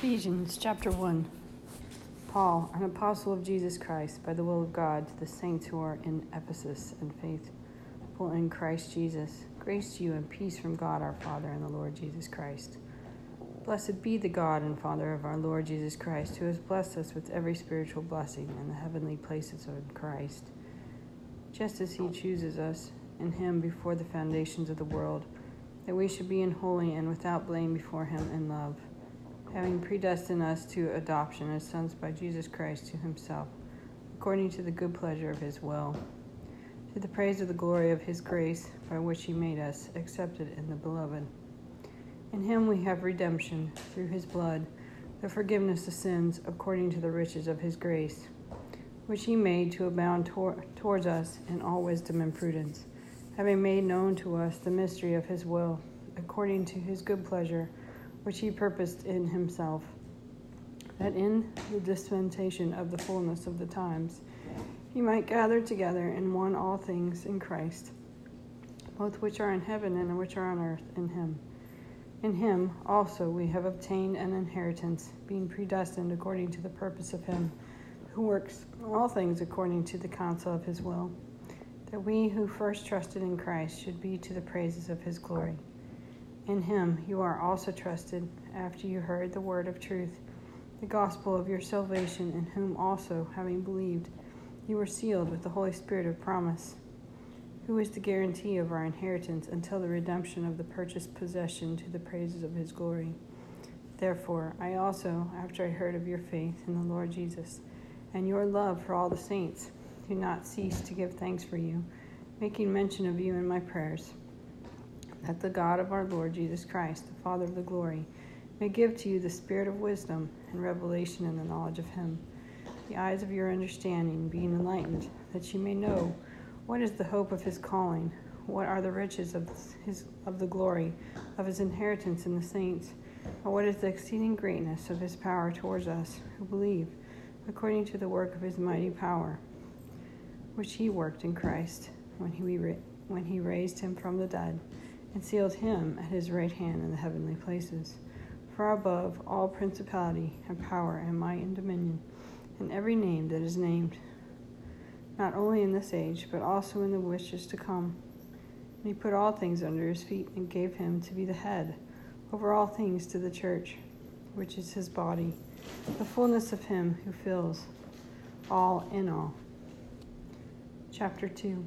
Ephesians chapter 1. Paul, an apostle of Jesus Christ, by the will of God, to the saints who are in Ephesus and faithful in Christ Jesus, grace to you and peace from God our Father and the Lord Jesus Christ. Blessed be the God and Father of our Lord Jesus Christ, who has blessed us with every spiritual blessing in the heavenly places of Christ, just as he chooses us in him before the foundations of the world, that we should be in holy and without blame before him in love having predestined us to adoption as sons by Jesus Christ to himself, according to the good pleasure of his will, to the praise of the glory of his grace, by which he made us accepted in the beloved. In him we have redemption through his blood, the forgiveness of sins, according to the riches of his grace, which he made to abound tor- towards us in all wisdom and prudence, having made known to us the mystery of his will, according to his good pleasure which he purposed in himself, that in the dispensation of the fullness of the times he might gather together in one all things in Christ, both which are in heaven and which are on earth in him. In him also we have obtained an inheritance, being predestined according to the purpose of him who works all things according to the counsel of his will, that we who first trusted in Christ should be to the praises of his glory. In him you are also trusted, after you heard the word of truth, the gospel of your salvation, in whom also, having believed, you were sealed with the Holy Spirit of promise, who is the guarantee of our inheritance until the redemption of the purchased possession to the praises of his glory. Therefore, I also, after I heard of your faith in the Lord Jesus, and your love for all the saints, do not cease to give thanks for you, making mention of you in my prayers that the God of our Lord Jesus Christ, the Father of the glory, may give to you the spirit of wisdom and revelation in the knowledge of him, the eyes of your understanding being enlightened, that you may know what is the hope of his calling, what are the riches of his of the glory of his inheritance in the saints, or what is the exceeding greatness of his power towards us who believe, according to the work of his mighty power, which he worked in Christ when he when he raised him from the dead and sealed him at his right hand in the heavenly places, far above all principality and power and might and dominion, and every name that is named, not only in this age, but also in the which is to come. And he put all things under his feet and gave him to be the head over all things to the church, which is his body, the fullness of him who fills all in all. Chapter 2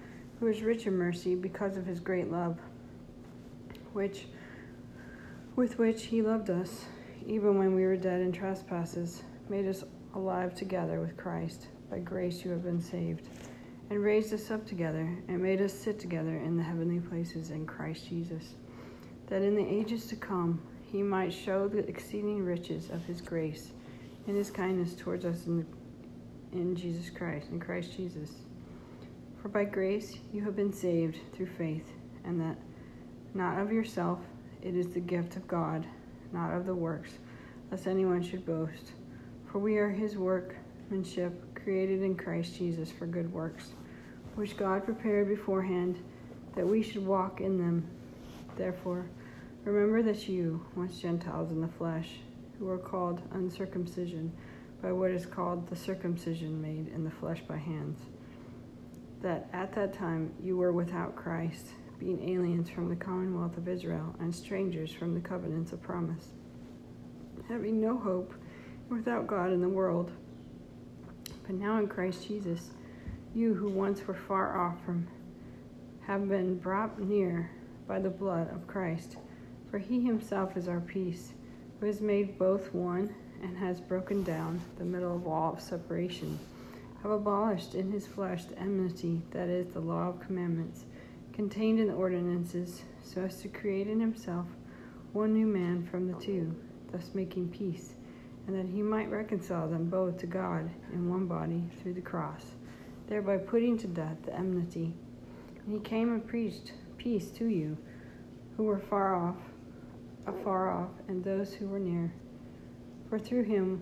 who is rich in mercy because of his great love, which with which he loved us, even when we were dead in trespasses, made us alive together with Christ. By grace you have been saved, and raised us up together, and made us sit together in the heavenly places in Christ Jesus, that in the ages to come he might show the exceeding riches of his grace and his kindness towards us in, in Jesus Christ, in Christ Jesus. For by grace you have been saved through faith, and that not of yourself, it is the gift of God, not of the works, lest anyone should boast. For we are his workmanship, created in Christ Jesus for good works, which God prepared beforehand that we should walk in them. Therefore, remember that you, once Gentiles in the flesh, who are called uncircumcision by what is called the circumcision made in the flesh by hands that at that time you were without Christ, being aliens from the commonwealth of Israel and strangers from the covenants of promise, having no hope, without God in the world. But now in Christ Jesus, you who once were far off from have been brought near by the blood of Christ, for he himself is our peace, who has made both one and has broken down the middle wall of separation have abolished in his flesh the enmity, that is, the law of commandments, contained in the ordinances, so as to create in himself one new man from the two, thus making peace, and that he might reconcile them both to God in one body through the cross, thereby putting to death the enmity. And he came and preached peace to you who were far off, afar off, and those who were near. For through him